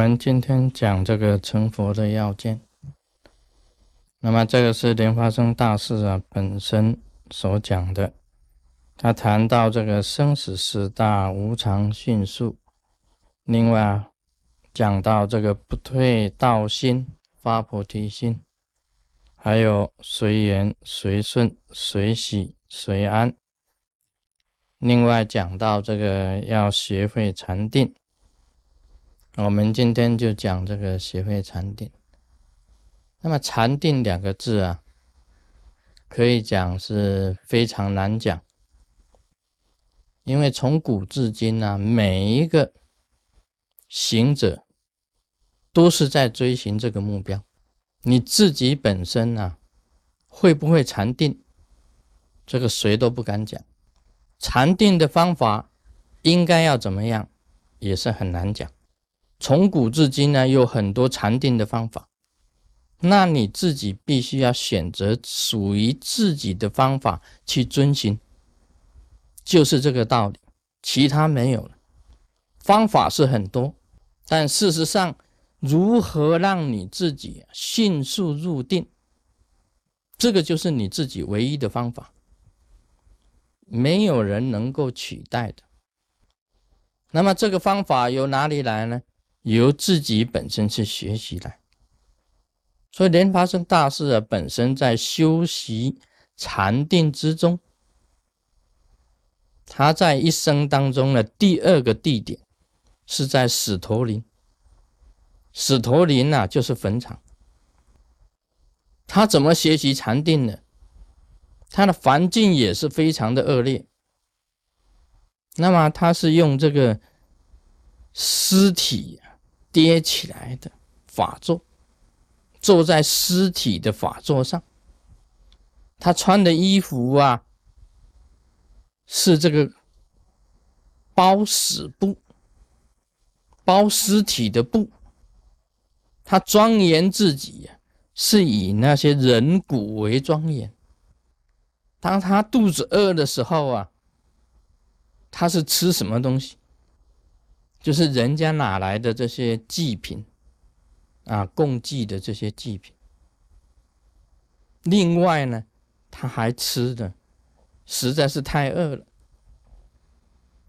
我们今天讲这个成佛的要件。那么这个是莲花生大师啊本身所讲的。他谈到这个生死四大无常迅速，另外啊讲到这个不退道心发菩提心，还有随缘随顺随喜随安。另外讲到这个要学会禅定。我们今天就讲这个学会禅定。那么禅定两个字啊，可以讲是非常难讲，因为从古至今呢，每一个行者都是在追寻这个目标。你自己本身呢，会不会禅定？这个谁都不敢讲。禅定的方法应该要怎么样，也是很难讲。从古至今呢，有很多禅定的方法，那你自己必须要选择属于自己的方法去遵循，就是这个道理，其他没有了。方法是很多，但事实上，如何让你自己迅速入定，这个就是你自己唯一的方法，没有人能够取代的。那么这个方法由哪里来呢？由自己本身去学习来，所以莲花生大师啊，本身在修习禅定之中，他在一生当中的第二个地点是在死陀林。死陀林呐，就是坟场。他怎么学习禅定呢？他的环境也是非常的恶劣。那么他是用这个尸体。跌起来的法座，坐在尸体的法座上。他穿的衣服啊，是这个包死布，包尸体的布。他庄严自己呀，是以那些人骨为庄严。当他肚子饿的时候啊，他是吃什么东西？就是人家哪来的这些祭品啊，供祭的这些祭品。另外呢，他还吃的实在是太饿了，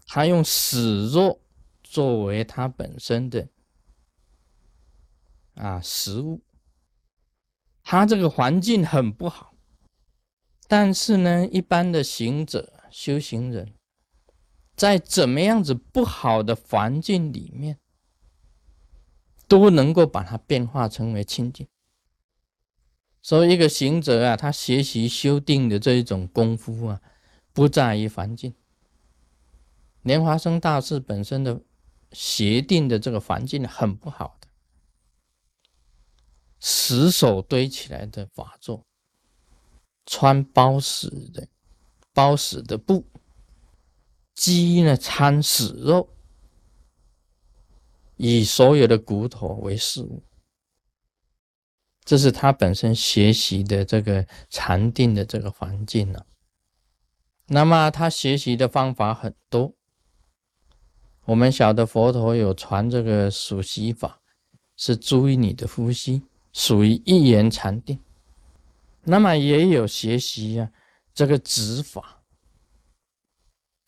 他用死肉作为他本身的啊食物。他这个环境很不好，但是呢，一般的行者、修行人。在怎么样子不好的环境里面，都能够把它变化成为清净。所以，一个行者啊，他学习修定的这一种功夫啊，不在于环境。莲花生大师本身的协定的这个环境很不好的，石手堆起来的法座，穿包死的包死的布。鸡呢餐死肉，以所有的骨头为食物，这是他本身学习的这个禅定的这个环境了。那么他学习的方法很多，我们晓得佛陀有传这个数息法，是注意你的呼吸，属于一言禅定。那么也有学习呀，这个指法。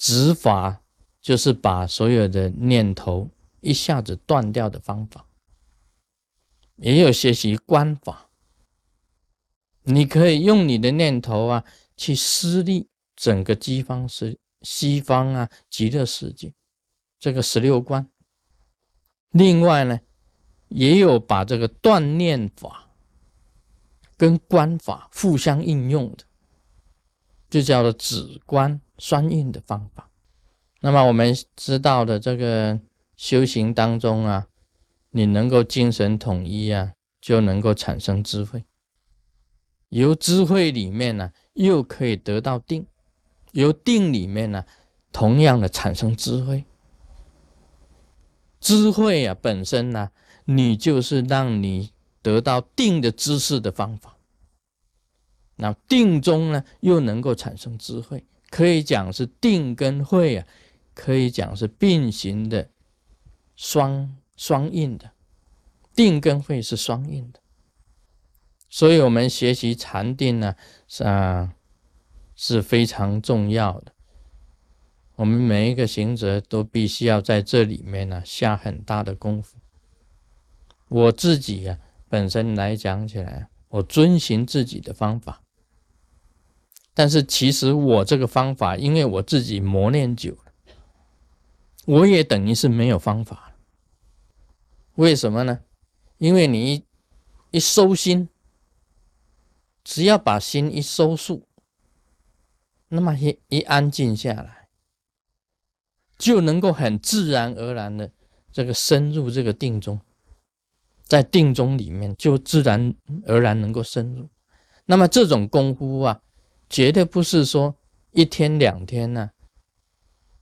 指法就是把所有的念头一下子断掉的方法，也有学习观法。你可以用你的念头啊，去施力整个西方是西方啊极乐世界这个十六观。另外呢，也有把这个断念法跟观法互相应用的，就叫做止观。双运的方法，那么我们知道的这个修行当中啊，你能够精神统一啊，就能够产生智慧。由智慧里面呢，又可以得到定；由定里面呢，同样的产生智慧。智慧啊，本身呢，你就是让你得到定的知识的方法。那定中呢，又能够产生智慧。可以讲是定跟慧啊，可以讲是并行的，双双印的，定跟慧是双印的，所以我们学习禅定呢，啊是非常重要的。我们每一个行者都必须要在这里面呢下很大的功夫。我自己呀，本身来讲起来，我遵循自己的方法，但是其实我这个方法，因为我自己磨练久了，我也等于是没有方法了。为什么呢？因为你一一收心，只要把心一收束，那么一一安静下来，就能够很自然而然的这个深入这个定中，在定中里面就自然而然能够深入。那么这种功夫啊，绝对不是说一天两天呢，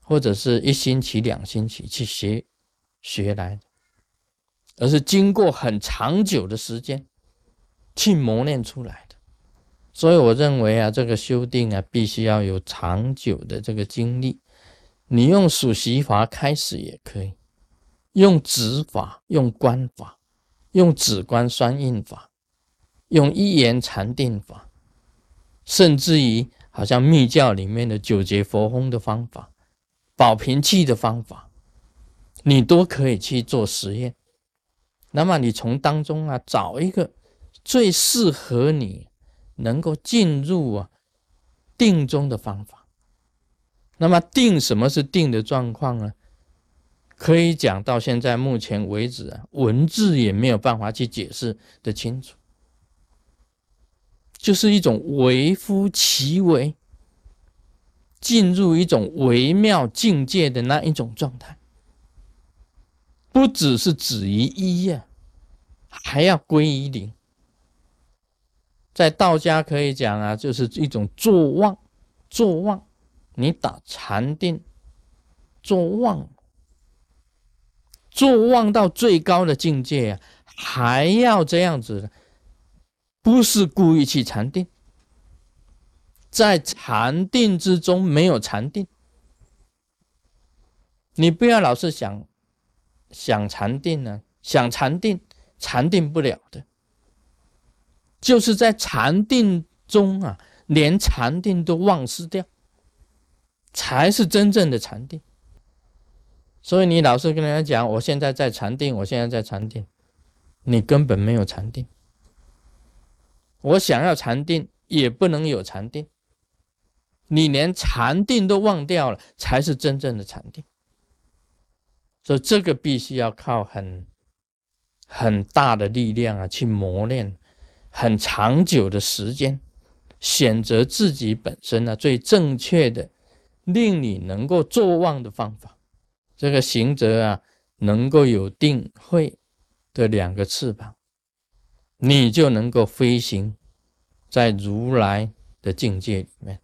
或者是一星期两星期去学学来。而是经过很长久的时间去磨练出来的，所以我认为啊，这个修订啊，必须要有长久的这个经历。你用数息法开始也可以，用指法、用观法、用指观双印法、用一言禅定法，甚至于好像密教里面的九节佛风的方法、保平气的方法，你都可以去做实验。那么你从当中啊找一个最适合你能够进入啊定中的方法。那么定什么是定的状况呢？可以讲到现在目前为止啊，文字也没有办法去解释的清楚，就是一种微乎其微，进入一种微妙境界的那一种状态。不只是止于一呀，还要归于零。在道家可以讲啊，就是一种坐忘，坐忘，你打禅定，坐忘，坐忘到最高的境界啊，还要这样子的，不是故意去禅定，在禅定之中没有禅定，你不要老是想。想禅定呢？想禅定，禅定不了的，就是在禅定中啊，连禅定都忘失掉，才是真正的禅定。所以你老是跟人家讲，我现在在禅定，我现在在禅定，你根本没有禅定。我想要禅定，也不能有禅定。你连禅定都忘掉了，才是真正的禅定。所以这个必须要靠很很大的力量啊，去磨练，很长久的时间，选择自己本身呢最正确的，令你能够作忘的方法。这个行者啊，能够有定慧的两个翅膀，你就能够飞行在如来的境界里面。